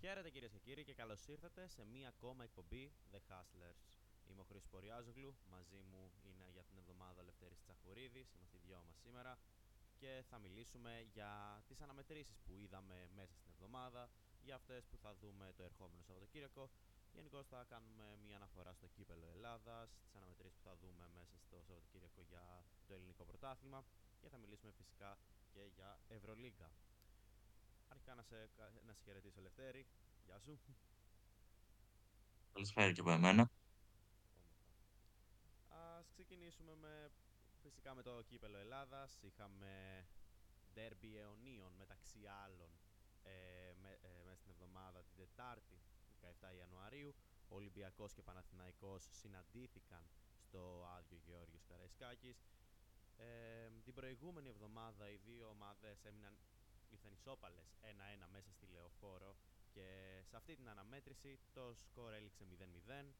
Χαίρετε κυρίες και κύριοι και καλώς ήρθατε σε μία ακόμα εκπομπή The Hustlers. Είμαι ο Χρήστος Ποριάζογλου, μαζί μου είναι για την εβδομάδα ο Λευτέρης Τσαχουρίδης, είμαστε οι δυο μας σήμερα και θα μιλήσουμε για τις αναμετρήσεις που είδαμε μέσα στην εβδομάδα, για αυτές που θα δούμε το ερχόμενο Σαββατοκύριακο. Γενικώς θα κάνουμε μία αναφορά στο κύπελο Ελλάδας, τις αναμετρήσεις που θα δούμε μέσα στο Σαββατοκύριακο για το ελληνικό πρωτάθλημα και θα μιλήσουμε φυσικά και για Ευρωλίγκα. Αρχικά να σε, να σε χαιρετήσω, Λευτέρη. Γεια σου. Καλησπέρα και από εμένα. Ας ξεκινήσουμε με, φυσικά με το κύπελο Ελλάδας. Είχαμε ντέρμπι αιωνίων μεταξύ άλλων ε, με, ε, μέσα στην εβδομάδα την Τετάρτη 17 Ιανουαρίου. Ο Ολυμπιακός και Παναθηναϊκός συναντήθηκαν στο άδειο Γεώργιος Καραϊσκάκης. Ε, την προηγούμενη εβδομάδα οι δύο ομάδες έμειναν ήρθαν ισόπαλες 1-1 μέσα στη Λεωφόρο και σε αυτή την αναμέτρηση το σκορ έληξε 0-0,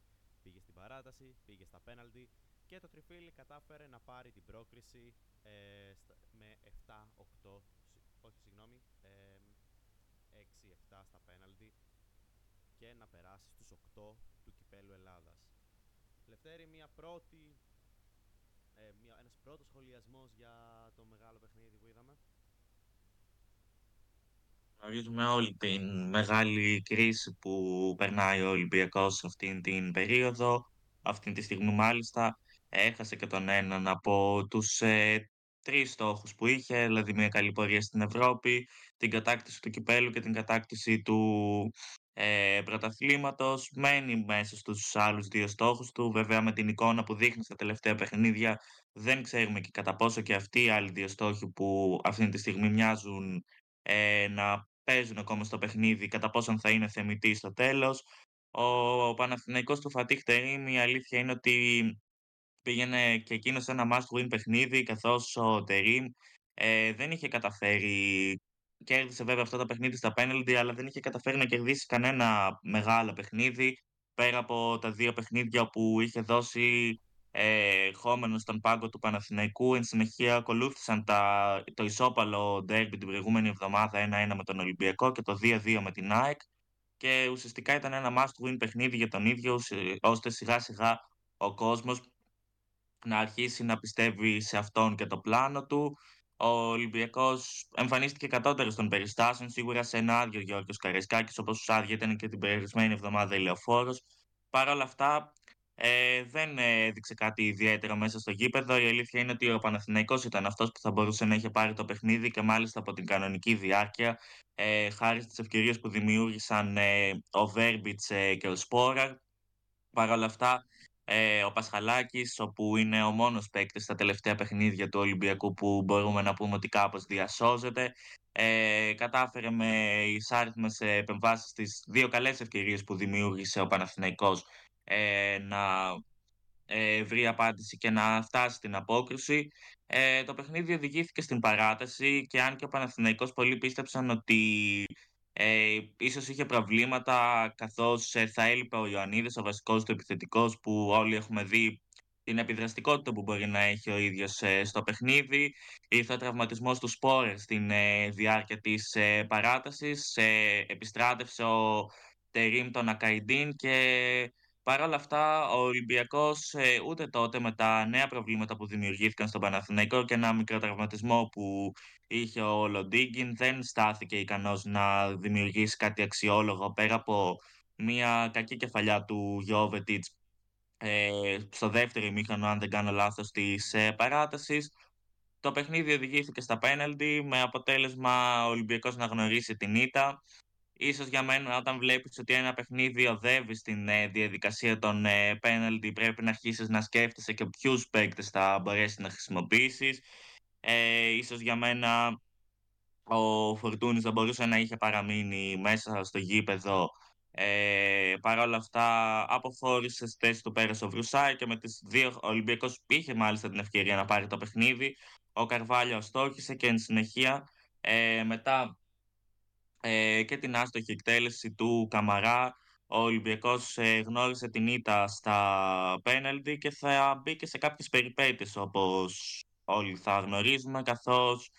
πήγε στην παράταση, πήγε στα πέναλτι και το Τριφύλι κατάφερε να πάρει την πρόκριση ε, με 7-8, όχι συγγνώμη, ε, 6-7 στα πέναλτι και να περάσει στους 8 του Κυπέλου Ελλάδας. Λευτέρη, μια πρώτη, ε, μια, ένας πρώτος σχολιασμός για το μεγάλο παιχνίδι που είδαμε. Γνωρίζουμε όλη την μεγάλη κρίση που περνάει ο Ολυμπιακός αυτήν την περίοδο. Αυτή τη στιγμή μάλιστα έχασε και τον έναν από τους ε, τρεις στόχους που είχε, δηλαδή μια καλή πορεία στην Ευρώπη, την κατάκτηση του κυπέλου και την κατάκτηση του ε, πρωταθλήματος. Μένει μέσα στους άλλους δύο στόχους του, βέβαια με την εικόνα που δείχνει στα τελευταία παιχνίδια δεν ξέρουμε και κατά πόσο και αυτοί οι άλλοι δύο στόχοι που αυτή τη στιγμή μοιάζουν ε, να παίζουν ακόμα στο παιχνίδι, κατά πόσον θα είναι θεμητοί στο τέλος. Ο, ο Παναθηναϊκός του Φατίχ Τερίμ, η αλήθεια είναι ότι πήγαινε και εκείνος σε ένα must-win παιχνίδι, καθώς ο Τερίμ ε, δεν είχε καταφέρει, κέρδισε βέβαια αυτό το παιχνίδι στα penalty, αλλά δεν είχε καταφέρει να κερδίσει κανένα μεγάλο παιχνίδι, πέρα από τα δύο παιχνίδια που είχε δώσει ε, χώμενο στον πάγκο του Παναθηναϊκού. Εν συνεχεία ακολούθησαν τα, το ισόπαλο ντέρμπι την προηγούμενη εβδομάδα 1-1 με τον Ολυμπιακό και το 2-2 με την ΑΕΚ και ουσιαστικά ήταν ένα must-win παιχνίδι για τον ίδιο, ώστε σιγά σιγά ο κόσμος να αρχίσει να πιστεύει σε αυτόν και το πλάνο του. Ο Ολυμπιακός εμφανίστηκε κατώτερος των περιστάσεων, σίγουρα σε ένα άδειο Γιώργος Καρεσκάκη, όπως άδειο ήταν και την περισμένη εβδομάδα ηλιοφόρο. Παρ' όλα αυτά, ε, δεν έδειξε κάτι ιδιαίτερο μέσα στο γήπεδο. Η αλήθεια είναι ότι ο Παναθηναϊκός ήταν αυτός που θα μπορούσε να είχε πάρει το παιχνίδι και μάλιστα από την κανονική διάρκεια, ε, χάρη στις ευκαιρίες που δημιούργησαν ε, ο Βέρμπιτς ε, και ο Σπόραρ. Παρ' όλα αυτά, ε, ο Πασχαλάκης, όπου είναι ο μόνος παίκτης στα τελευταία παιχνίδια του Ολυμπιακού που μπορούμε να πούμε ότι κάπως διασώζεται. Ε, κατάφερε με εισάριθμες επεμβάσεις στις δύο καλές ευκαιρίες που δημιούργησε ο Παναθηναϊκός ε, να ε, βρει απάντηση και να φτάσει στην απόκριση. Ε, το παιχνίδι οδηγήθηκε στην παράταση και αν και ο Παναθηναϊκός πολλοί πίστεψαν ότι ε, ίσως είχε προβλήματα καθώς ε, θα έλειπε ο Ιωαννίδης, ο βασικός του επιθετικός που όλοι έχουμε δει την επιδραστικότητα που μπορεί να έχει ο ίδιος ε, στο παιχνίδι. Ήρθε ο τραυματισμός του Σπόρερ στην ε, διάρκεια της ε, παράτασης. επιστράτευσε ο Τερίμ τον Ακαϊντίν και Παρ' όλα αυτά, ο Ολυμπιακός ε, ούτε τότε με τα νέα προβλήματα που δημιουργήθηκαν στον Παναθηναϊκό και ένα μικρό τραυματισμό που είχε ο Λοντίγκιν δεν στάθηκε ικανός να δημιουργήσει κάτι αξιόλογο πέρα από μια κακή κεφαλιά του Γιώβετιτς ε, στο δεύτερο ημίχρονο, αν δεν κάνω λάθος, της ε, παράτασης. Το παιχνίδι οδηγήθηκε στα πέναλτι με αποτέλεσμα ο Ολυμπιακός να γνωρίσει την ήττα ίσως για μένα όταν βλέπεις ότι ένα παιχνίδι οδεύει στην ε, διαδικασία των ε, penalty πρέπει να αρχίσεις να σκέφτεσαι και ποιους παίκτες θα μπορέσει να χρησιμοποιήσεις. Ε, ίσως για μένα ο Φορτούνης θα μπορούσε να είχε παραμείνει μέσα στο γήπεδο ε, Παρ' όλα αυτά, αποχώρησε στη θέση του πέρασε ο Βρουσάη και με τις δύο ο Ολυμπιακός είχε μάλιστα την ευκαιρία να πάρει το παιχνίδι. Ο Καρβάλιο στόχισε και εν συνεχεία ε, μετά ε, και την άστοχη εκτέλεση του Καμαρά. Ο Ολυμπιακός ε, γνώρισε την ήττα στα πέναλτι και θα μπει και σε κάποιες περιπέτειες όπως όλοι θα γνωρίζουμε καθώς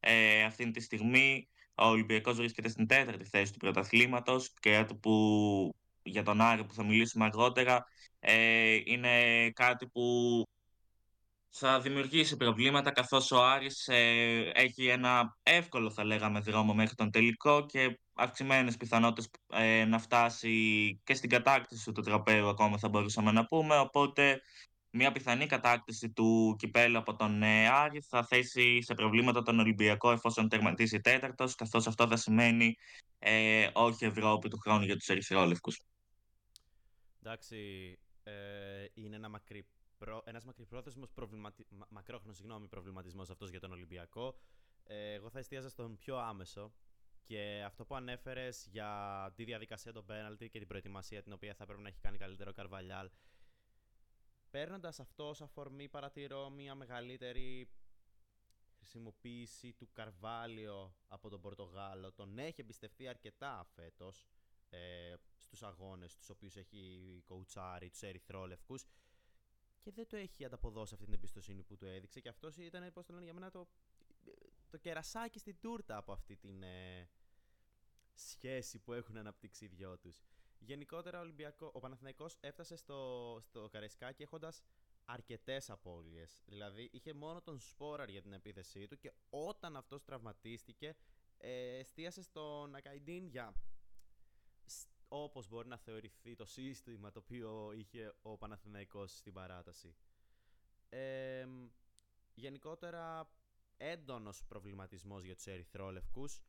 ε, αυτή τη στιγμή Ο Ολυμπιακός βρίσκεται στην τέταρτη θέση του πρωταθλήματος και κάτι που για τον Άρη που θα μιλήσουμε αργότερα ε, είναι κάτι που θα δημιουργήσει προβλήματα καθώς ο Άρης ε, έχει ένα εύκολο θα λέγαμε δρόμο μέχρι τον τελικό και αυξημένες πιθανότητες ε, να φτάσει και στην κατάκτηση του τραπέου ακόμα θα μπορούσαμε να πούμε οπότε μια πιθανή κατάκτηση του κυπέλου από τον ε, Άρη θα θέσει σε προβλήματα τον Ολυμπιακό εφόσον τερματίσει τέταρτος καθώς αυτό θα σημαίνει ε, όχι Ευρώπη του χρόνου για τους Ερυθρόλευκους. Εντάξει, ε, είναι ένα μακρύ προ, ένας μακρυπρόθεσμος προβληματι... μακρόχρονος συγγνώμη, προβληματισμός αυτός για τον Ολυμπιακό. Ε, εγώ θα εστίαζα στον πιο άμεσο και αυτό που ανέφερες για τη διαδικασία των πέναλτι και την προετοιμασία την οποία θα πρέπει να έχει κάνει καλύτερο ο Καρβαλιάλ. Παίρνοντας αυτό ως αφορμή παρατηρώ μια μεγαλύτερη χρησιμοποίηση του Καρβάλιο από τον Πορτογάλο. Τον έχει εμπιστευτεί αρκετά φέτος ε, στους αγώνες τους οποίους έχει κοουτσάρει, τους ερυθρόλευκους και δεν το έχει ανταποδώσει αυτή την εμπιστοσύνη που του έδειξε. Και αυτός ήταν, πώς το λένε για μένα, το, το κερασάκι στην τούρτα από αυτή την ε, σχέση που έχουν αναπτύξει οι δυο τους. Γενικότερα, ο, Ολυμπιακό, ο Παναθηναϊκός έφτασε στο, στο Καρεσκάκι έχοντας αρκετές απώλειες. Δηλαδή, είχε μόνο τον Σπόραρ για την επίθεσή του και όταν αυτός τραυματίστηκε, ε, εστίασε στον Ακαϊντίν για όπως μπορεί να θεωρηθεί το σύστημα το οποίο είχε ο Παναθηναϊκός στην παράταση. Ε, γενικότερα έντονος προβληματισμός για τους ερυθρόλευκους.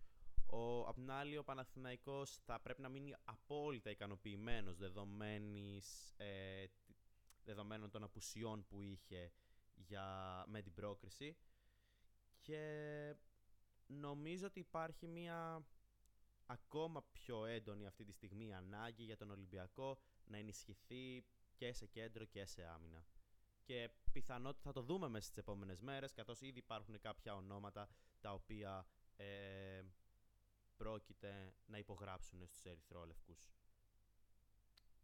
Ο, απ' την άλλη ο Παναθηναϊκός θα πρέπει να μείνει απόλυτα ικανοποιημένος δεδομένης, ε, δεδομένων των απουσιών που είχε για, με την πρόκριση και νομίζω ότι υπάρχει μια ακόμα πιο έντονη αυτή τη στιγμή η ανάγκη για τον Ολυμπιακό να ενισχυθεί και σε κέντρο και σε άμυνα. Και πιθανότητα θα το δούμε μέσα στις επόμενες μέρες, καθώς ήδη υπάρχουν κάποια ονόματα τα οποία ε, πρόκειται να υπογράψουν στους ερυθρόλευκους.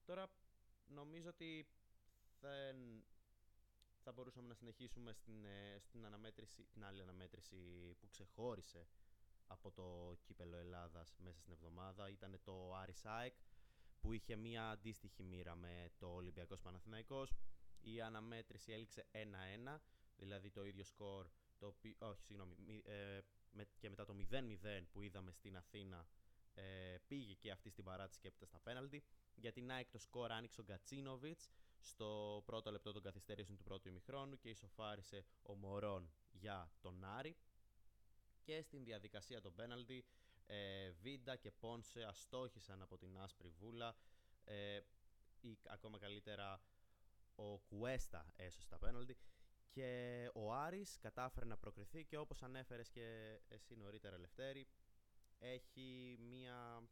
Τώρα, νομίζω ότι δεν θα μπορούσαμε να συνεχίσουμε στην, ε, στην αναμέτρηση, την άλλη αναμέτρηση που ξεχώρισε από το κύπελο Ελλάδας μέσα στην εβδομάδα ήταν το Άρης ΑΕΚ που είχε μια αντίστοιχη μοίρα με το Ολυμπιακός Παναθηναϊκός. Η αναμέτρηση έληξε 1-1, δηλαδή το ίδιο σκορ, το οποίο, όχι συγγνώμη, ε, με, και μετά το 0-0 που είδαμε στην Αθήνα ε, πήγε και αυτή στην παράτηση και έπειτα στα πέναλτι. Για την ΑΕΚ το σκορ άνοιξε ο Γκατσίνοβιτς στο πρώτο λεπτό των καθυστερήσεων του πρώτου ημιχρόνου και ισοφάρισε ο Μωρόν για τον Άρη και στην διαδικασία των πέναλτι ε, Βίντα και Πόνσε αστόχησαν από την άσπρη βούλα. Ε, ή ακόμα καλύτερα ο Κουέστα έσωσε τα πέναλτι και ο Άρης κατάφερε να προκριθεί και όπως ανέφερες και εσύ νωρίτερα Λευτέρη έχει μία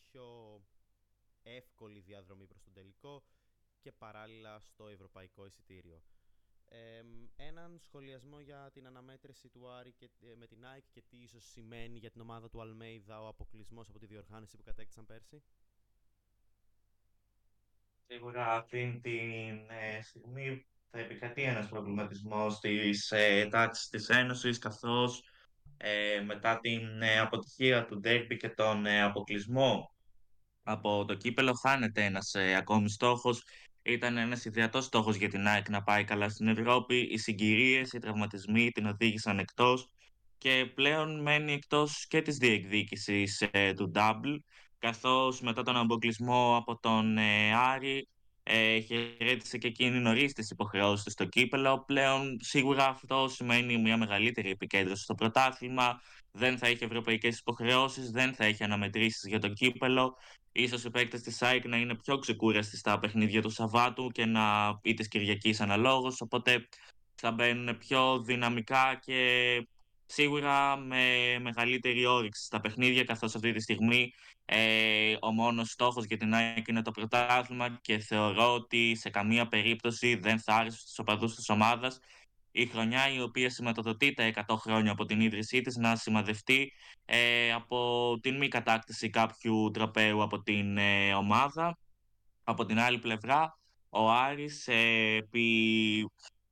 πιο εύκολη διαδρομή προς τον τελικό και παράλληλα στο ευρωπαϊκό εισιτήριο έναν σχολιασμό για την αναμέτρηση του Άρη και, ε, με την Nike και τι ίσως σημαίνει για την ομάδα του Αλμέιδα ο αποκλεισμός από τη διοργάνωση που κατέκτησαν πέρσι; Σίγουρα αυτή τη ε, στιγμή θα επικρατεί ένας προβληματισμός της ε, τάξης της Ένωσης καθώς ε, μετά την ε, αποτυχία του Ντέρμπι και τον αποκλεισμό από το κύπελο χάνεται ένας ακόμη στόχος ήταν ένας ιδεατό στόχος για την ΑΕΚ να πάει καλά στην Ευρώπη. Οι συγκυρίες, οι τραυματισμοί την οδήγησαν εκτός και πλέον μένει εκτός και της διεκδίκησης ε, του Double. Καθώς μετά τον αποκλεισμό από τον ε, Άρη ε, χαιρέτησε και εκείνη νωρίς τις υποχρεώσεις στο κύπελο. Πλέον σίγουρα αυτό σημαίνει μια μεγαλύτερη επικέντρωση στο πρωτάθλημα. Δεν θα έχει ευρωπαϊκές υποχρεώσεις, δεν θα έχει αναμετρήσεις για το κύπελο. Ίσως οι παίκτες της ΑΕΚ να είναι πιο ξεκούραστοι στα παιχνίδια του Σαββάτου και να ή της Κυριακής αναλόγως, οπότε θα μπαίνουν πιο δυναμικά και σίγουρα με μεγαλύτερη όρεξη στα παιχνίδια, καθώς αυτή τη στιγμή ε, ο μόνος στόχος για την ΑΕΚ είναι το πρωτάθλημα και θεωρώ ότι σε καμία περίπτωση δεν θα άρεσε στους οπαδούς της ομάδας η χρονιά η οποία σηματοδοτείται 100 χρόνια από την ίδρυσή της να σημαδευτεί ε, από την μη κατάκτηση κάποιου τραπέου από την ε, ομάδα. Από την άλλη πλευρά, ο Άρης ε, επί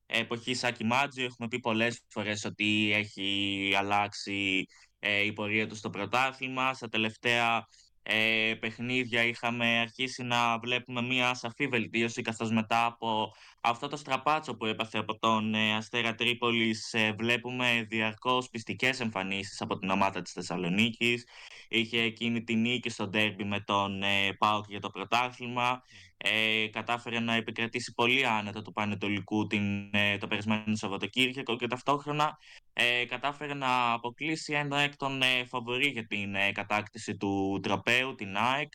εποχής Σάκη Μάτζη έχουμε πει πολλές φορές ότι έχει αλλάξει ε, η πορεία του στο πρωτάθλημα. Στα τελευταία ε, παιχνίδια είχαμε αρχίσει να βλέπουμε μια σαφή βελτίωση καθώς μετά από αυτό το στραπάτσο που έπαθε από τον ε, Αστέρα Τρίπολης ε, βλέπουμε διαρκώς πιστικές εμφανίσεις από την ομάδα της Θεσσαλονίκης. Είχε εκείνη τη νίκη στο ντέρμπι με τον ε, ΠΑΟΚ για το πρωτάθλημα. Ε, κατάφερε να επικρατήσει πολύ άνετα του Πανετολικού την, ε, το περισμένο Σαββατοκύριακο και ταυτόχρονα ε, κατάφερε να αποκλείσει ένα εκ των ε, φαβορή για την ε, κατάκτηση του τροπέου, την ΑΕΚ.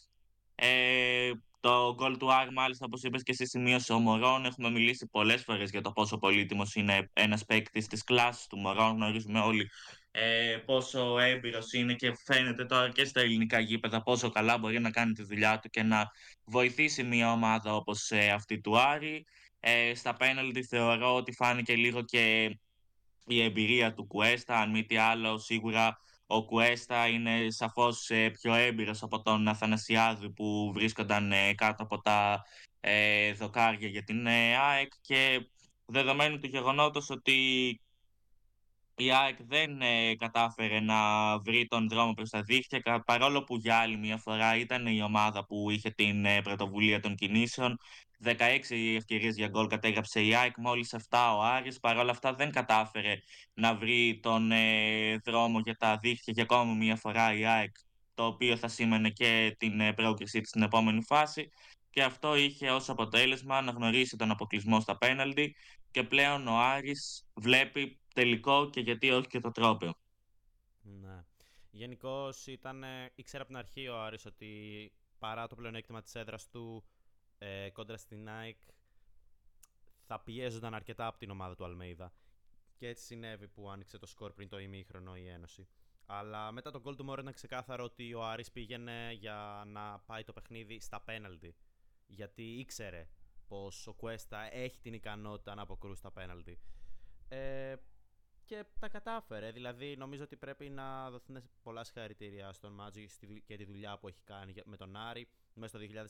Ε, το γκολ του Άρ, μάλιστα, όπως είπες και εσύ, σημείωσε ο Μωρόν. Έχουμε μιλήσει πολλές φορές για το πόσο πολύτιμος είναι ένας παίκτης της κλάσης του Μωρόν. Γνωρίζουμε όλοι ε, πόσο έμπειρος είναι και φαίνεται τώρα και στα ελληνικά γήπεδα πόσο καλά μπορεί να κάνει τη δουλειά του και να βοηθήσει μια ομάδα όπως ε, αυτή του Άρη. Ε, στα πέναλτι θεωρώ ότι φάνηκε λίγο και η εμπειρία του Κουέστα. Αν μη τι άλλο, σίγουρα ο Κουέστα είναι σαφώς ε, πιο έμπειρος από τον Αθανασιάδη που βρίσκονταν ε, κάτω από τα ε, δοκάρια για την ΑΕΚ και δεδομένου του γεγονότος ότι η ΑΕΚ δεν ε, κατάφερε να βρει τον δρόμο προς τα δίχτυα, παρόλο που για άλλη μια φορά ήταν η ομάδα που είχε την ε, πρωτοβουλία των κινήσεων. 16 ευκαιρίες για γκολ κατέγραψε η ΑΕΚ, μόλις 7 ο Άρης. Παρόλα αυτά δεν κατάφερε να βρει τον ε, δρόμο για τα δίχτυα για ακόμα μια φορά η ΑΕΚ, το οποίο θα σήμαινε και την ε, πρόκρισή της στην επόμενη φάση. Και αυτό είχε ως αποτέλεσμα να γνωρίσει τον αποκλεισμό στα πέναλτι και πλέον ο Άρης βλέπει τελικό και γιατί όχι και το τρόπαιο. Ναι. Γενικώς ήταν. ήξερα από την αρχή ο Άρης ότι παρά το πλεονέκτημα της έδρας του ε, κόντρα στην ΑΕΚ θα πιέζονταν αρκετά από την ομάδα του Αλμέιδα. Και έτσι συνέβη που άνοιξε το σκορ πριν το ημίχρονο η Ένωση. Αλλά μετά τον γκολ του Μόρο ήταν ξεκάθαρο ότι ο Άρης πήγαινε για να πάει το παιχνίδι στα πέναλτι. Γιατί ήξερε πως ο Κουέστα έχει την ικανότητα να αποκρούσει τα πέναλτι. Ε, και τα κατάφερε. Δηλαδή, νομίζω ότι πρέπει να δοθούν πολλά συγχαρητήρια στον Μάτζο και τη δουλειά που έχει κάνει με τον Άρη. Μέσα στο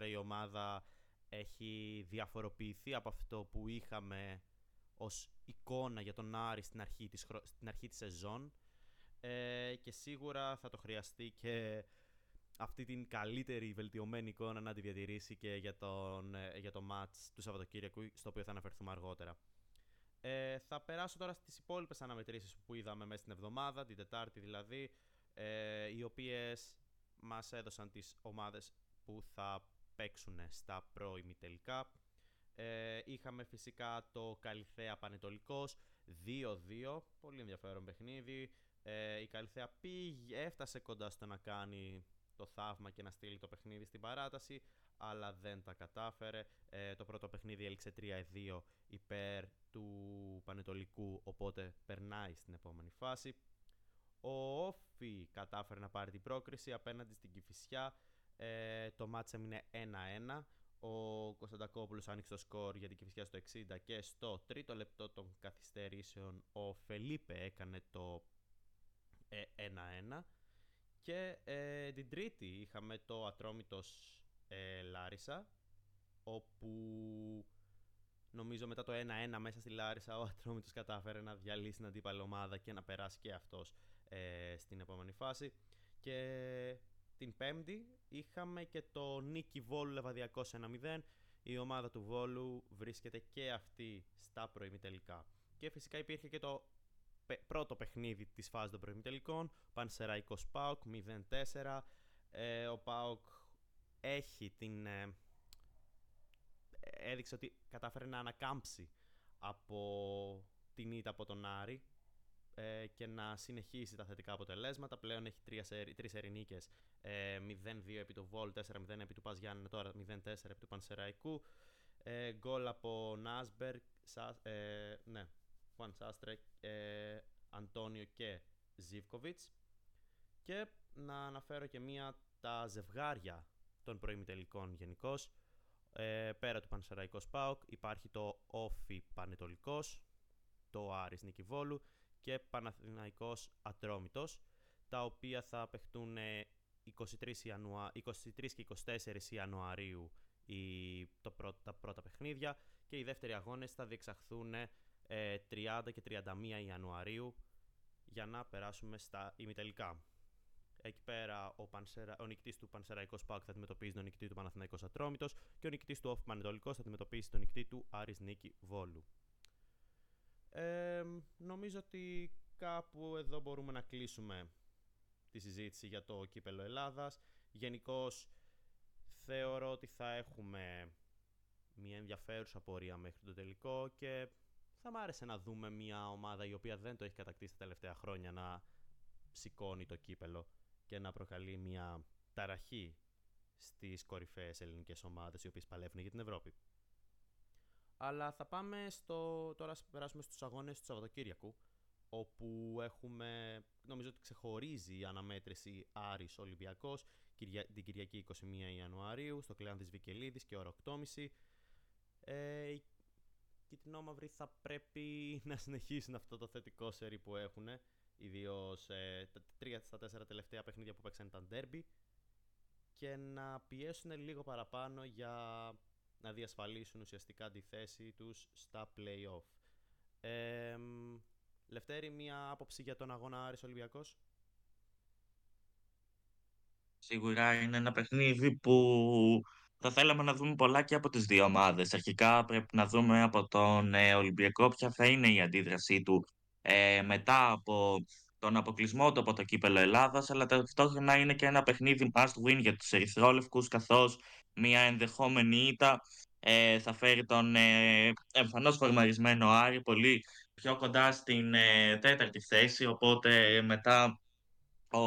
2024 η ομάδα έχει διαφοροποιηθεί από αυτό που είχαμε ως εικόνα για τον Άρη στην αρχή της, στην αρχή της σεζόν ε, και σίγουρα θα το χρειαστεί και αυτή την καλύτερη βελτιωμένη εικόνα να τη διατηρήσει και για, τον, ε, για το μάτς του Σαββατοκύριακου στο οποίο θα αναφερθούμε αργότερα. Ε, θα περάσω τώρα στις υπόλοιπες αναμετρήσεις που είδαμε μέσα στην εβδομάδα, την Τετάρτη δηλαδή, ε, οι οποίες μας έδωσαν τις ομάδες που θα παίξουν στα πρώιμη τελικά. Ε, είχαμε φυσικά το Καλυθέα Πανετολικός 2-2, πολύ ενδιαφέρον παιχνίδι. Ε, η Καλυθέα πήγε, έφτασε κοντά στο να κάνει το θαύμα και να στείλει το παιχνίδι στην παράταση, αλλά δεν τα κατάφερε. Ε, το πρώτο παιχνίδι έληξε 3-2 υπέρ του Πανετολικού, οπότε περνάει στην επόμενη φάση. Ο Όφη κατάφερε να πάρει την πρόκριση απέναντι στην Κηφισιά. Ε, το μάτς έμεινε 1-1. Ο Κωνσταντακόπουλος άνοιξε το σκορ για την Κηφισιά στο 60 και στο τρίτο λεπτό των καθυστερήσεων ο Φελίπε έκανε το 1-1. Και ε, την τρίτη είχαμε το Ατρόμητος ε, Λάρισα, όπου νομίζω μετά το 1-1 μέσα στη Λάρισα ο Ατρόμητος κατάφερε να διαλύσει την αντίπαλη ομάδα και να περάσει και αυτός ε, στην επόμενη φάση. Και την πέμπτη είχαμε και το νίκη Βόλου Λεβαδιακός 1-0. Η ομάδα του Βόλου βρίσκεται και αυτή στα προημιτελικά. Και φυσικά υπήρχε και το πρώτο παιχνίδι της φάσης των προημιτελικών. Πανσεραϊκός ΠΑΟΚ 0-4. Ε, ο ΠΑΟΚ έχει την... Ε, έδειξε ότι κατάφερε να ανακάμψει από την ήττα από τον Άρη ε, και να συνεχίσει τα θετικά αποτελέσματα. Πλέον έχει τρεις ερηνίκες, ε, 0-2 επί του Βόλ, 4-0 επί του Πας Γιάννη, τώρα 0-4 επί του Πανσεραϊκού. Ε, γκολ από Νάσμπεργκ, ε, ναι, Φουάν Σάστρεκ, ε, Αντώνιο και Ζίβκοβιτς. Και να αναφέρω και μία τα ζευγάρια των προημιτελικών γενικώς. Ε, πέρα του Πανσεραϊκός ΠΑΟΚ υπάρχει το Όφι Πανετολικός, το Άρης Νικηβόλου και Παναθηναϊκός Ατρόμητος, τα οποία θα παιχτούν 23, Ιανουα... 23 και 24 Ιανουαρίου η... το τα πρώτα παιχνίδια και οι δεύτεροι αγώνες θα διεξαχθούν 30 ε, και 31 Ιανουαρίου για να περάσουμε στα ημιτελικά. Εκεί πέρα ο, Πανσερα... ο νικητής του Πανσεραϊκός Πάουκ θα αντιμετωπίζει τον νικητή του Παναθηναϊκός Ατρόμητος και ο νικητής του Όφη Πανετολικός θα αντιμετωπίσει τον νικητή του Άρης Νίκη Βόλου. Ε, νομίζω ότι κάπου εδώ μπορούμε να κλείσουμε τη συζήτηση για το κύπελο Ελλάδας. Γενικώς θεωρώ ότι θα έχουμε μια ενδιαφέρουσα πορεία μέχρι το τελικό και θα μ' άρεσε να δούμε μια ομάδα η οποία δεν το έχει κατακτήσει τα τελευταία χρόνια να σηκώνει το κύπελο και να προκαλεί μια ταραχή στις κορυφαίες ελληνικές ομάδες οι οποίες παλεύουν για την Ευρώπη. Αλλά θα πάμε στο... τώρα περάσουμε στους αγώνες του Σαββατοκύριακου όπου έχουμε, νομίζω ότι ξεχωρίζει η αναμέτρηση Άρης Ολυμπιακός την Κυριακή 21 Ιανουαρίου στο κλειάν της Βικελίδης και ώρα 8.30 ε, η Κιτρινόμαυροι θα πρέπει να συνεχίσουν αυτό το θετικό σερί που έχουν ιδίως ε, τα τρία στα τέσσερα τελευταία παιχνίδια που παίξαν ήταν derby και να πιέσουν λίγο παραπάνω για να διασφαλίσουν ουσιαστικά τη θέση τους στα play-off. Ε, Λευτέρη, μία άποψη για τον αγώνα Άρης Ολυμπιακός; Σίγουρα είναι ένα παιχνίδι που θα θέλαμε να δούμε πολλά και από τις δύο ομάδες. Αρχικά πρέπει να δούμε από τον ε, Ολυμπιακό ποια θα είναι η αντίδρασή του ε, μετά από τον αποκλεισμό του από το κύπελο Ελλάδας, αλλά ταυτόχρονα είναι και ένα παιχνίδι must win για τους ερυθρόλευκους, καθώς μια ενδεχόμενη ήττα ε, θα φέρει τον ε, εμφανώς φορμαρισμένο Άρη πολύ πιο κοντά στην ε, τέταρτη θέση, οπότε μετά ο,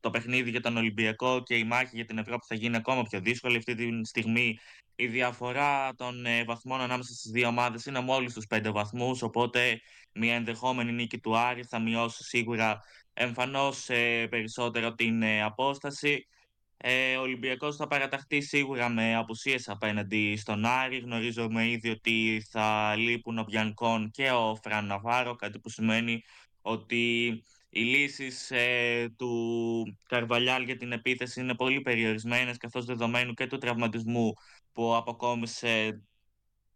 το παιχνίδι για τον Ολυμπιακό και η μάχη για την Ευρώπη θα γίνει ακόμα πιο δύσκολη. Αυτή τη στιγμή η διαφορά των ε, βαθμών ανάμεσα στις δύο ομάδες είναι μόλις τους πέντε βαθμούς, οπότε μια ενδεχόμενη νίκη του Άρη θα μειώσει σίγουρα εμφανώς ε, περισσότερο την ε, απόσταση. Ε, ο Ολυμπιακός θα παραταχθεί σίγουρα με απουσίες απέναντι στον Άρη. Γνωρίζουμε ήδη ότι θα λείπουν ο Μπιανκόν και ο Φραν Ναβάρο, κάτι που σημαίνει ότι οι λύσεις ε, του Καρβαλιάλ για την επίθεση είναι πολύ περιορισμένες, καθώς δεδομένου και του τραυματισμού που αποκόμισε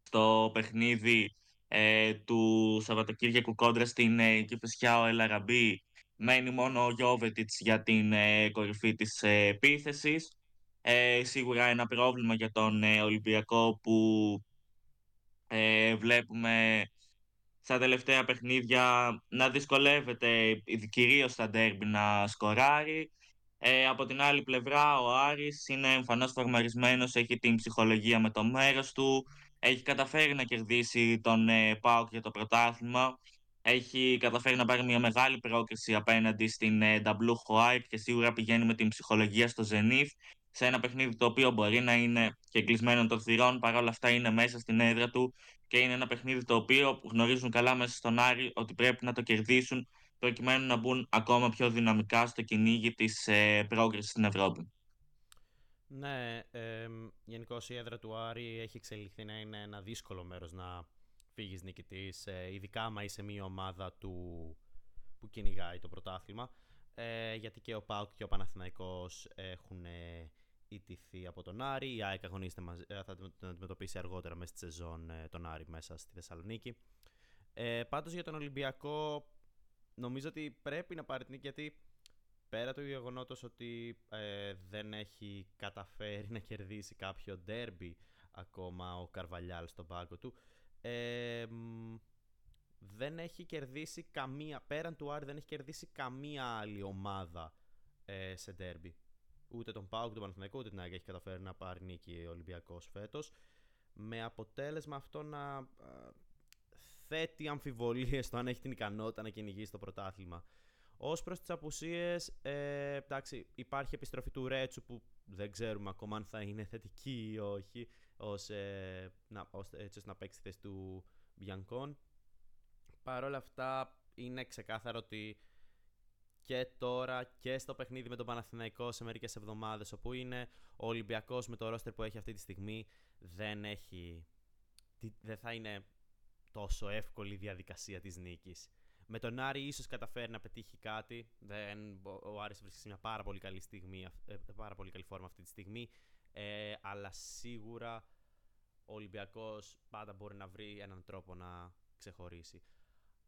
στο παιχνίδι ε, του Σαββατοκύριακου κόντρα στην ε, Κηφισιά ο Ελαραμπή μένει μόνο ο Γιώβετιτς για την ε, κορυφή της ε, επίθεσης. Ε, σίγουρα ένα πρόβλημα για τον ε, Ολυμπιακό που ε, βλέπουμε στα τελευταία παιχνίδια να δυσκολεύεται κυρίως στα ντέρμπι να σκοράρει. Ε, από την άλλη πλευρά ο Άρης είναι εμφανώς φορμαρισμένος, έχει την ψυχολογία με το μέρος του, έχει καταφέρει να κερδίσει τον ε, ΠΑΟΚ για το πρωτάθλημα, έχει καταφέρει να πάρει μια μεγάλη πρόκριση απέναντι στην ε, White και σίγουρα πηγαίνει με την ψυχολογία στο Zenith σε ένα παιχνίδι το οποίο μπορεί να είναι και κλεισμένο των θυρών, παρόλα αυτά είναι μέσα στην έδρα του και είναι ένα παιχνίδι το οποίο γνωρίζουν καλά μέσα στον Άρη ότι πρέπει να το κερδίσουν προκειμένου να μπουν ακόμα πιο δυναμικά στο κυνήγι της ε, πρόκρισης στην Ευρώπη. Ναι, ε, γενικώς η έδρα του Άρη έχει εξελιχθεί να είναι ένα δύσκολο μέρος να φύγεις νικητής, ε, ειδικά άμα είσαι μια ομάδα του, που κυνηγάει το πρωτάθλημα, ε, γιατί και ο ΠΑΟΚ και ο Παναθηναϊκός έχουν ιτηθεί από τον Άρη. Η ΑΕΚ αγωνίζεται μαζί, ε, θα τον αντιμετωπίσει αργότερα μέσα στη σεζόν ε, τον Άρη μέσα στη Θεσσαλονίκη. Ε, πάντως για τον Ολυμπιακό νομίζω ότι πρέπει να πάρει την νίκη γιατί πέρα του γεγονότος ότι ε, δεν έχει καταφέρει να κερδίσει κάποιο ντέρμπι ακόμα ο Καρβαλιάλ στον πάγκο του ε, δεν έχει κερδίσει καμία, πέραν του Άρη δεν έχει κερδίσει καμία άλλη ομάδα ε, σε ντέρμπι ούτε τον Πάουκ, τον Παναθηναϊκό, ούτε την ΑΕΚ έχει καταφέρει να πάρει νίκη ο Ολυμπιακός φέτος. Με αποτέλεσμα αυτό να θέτει αμφιβολίες στο αν έχει την ικανότητα να κυνηγήσει το πρωτάθλημα. Ω προς τις απουσίες, ε, εντάξει, υπάρχει επιστροφή του Ρέτσου που δεν ξέρουμε ακόμα αν θα είναι θετική ή όχι, ως, ε, να, ως, έτσι ώστε να παίξει τη θέση του Μπιανκόν. Παρ' όλα αυτά, είναι ξεκάθαρο ότι και τώρα και στο παιχνίδι με τον Παναθηναϊκό σε μερικές εβδομάδες όπου είναι ο Ολυμπιακός με το ρόστερ που έχει αυτή τη στιγμή δεν έχει δεν θα είναι τόσο εύκολη η διαδικασία της νίκης. Με τον Άρη ίσως καταφέρει να πετύχει κάτι. Δεν, ο Άρης βρίσκεται σε μια πάρα πολύ καλή, στιγμή, ε, πάρα πολύ καλή φόρμα αυτή τη στιγμή. Ε, αλλά σίγουρα ο Ολυμπιακός πάντα μπορεί να βρει έναν τρόπο να ξεχωρίσει.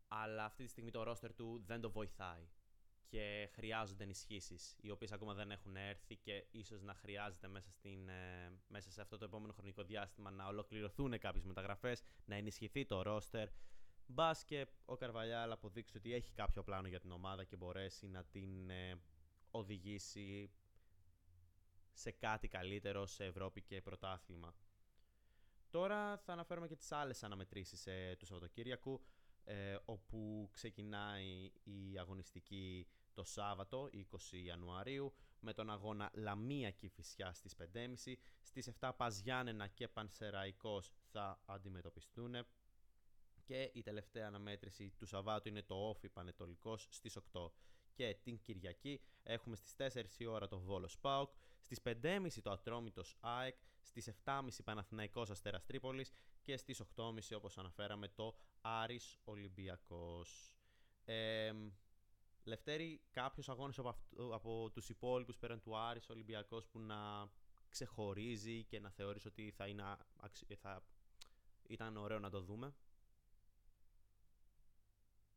αλλά αυτή τη στιγμή το ρόστερ του δεν το βοηθάει και χρειάζονται ενισχύσεις, οι οποίες ακόμα δεν έχουν έρθει και ίσως να χρειάζεται μέσα, στην, ε, μέσα σε αυτό το επόμενο χρονικό διάστημα να ολοκληρωθούν κάποιες μεταγραφές, να ενισχυθεί το ρόστερ. Μπα και ο Καρβαλιάλ αποδείξει ότι έχει κάποιο πλάνο για την ομάδα και μπορέσει να την ε, οδηγήσει σε κάτι καλύτερο σε Ευρώπη και πρωτάθλημα. Τώρα θα αναφέρουμε και τις άλλες αναμετρήσεις ε, του Σαββατοκύριακου ε, όπου ξεκινάει η αγωνιστική το Σάββατο 20 Ιανουαρίου με τον αγώνα Λαμία Κηφισιά στις 5.30 στις 7 Παζιάννενα και Πανσεραϊκός θα αντιμετωπιστούν και η τελευταία αναμέτρηση του Σαββάτου είναι το Όφι Πανετολικός στις 8 και την Κυριακή έχουμε στις 4 η ώρα το Βόλος Σπάουκ, στις 5.30 το Ατρόμητος ΑΕΚ, στις 7.30 Παναθηναϊκός Αστέρας Τρίπολης και στις 8.30 όπως αναφέραμε το Άρης Ολυμπιακός. Ε, Λευτέρη, κάποιος αγώνες από, αυτού, από τους υπόλοιπους πέραν του Άρης Ολυμπιακός που να ξεχωρίζει και να θεωρείς ότι θα, είναι, θα ήταν ωραίο να το δούμε;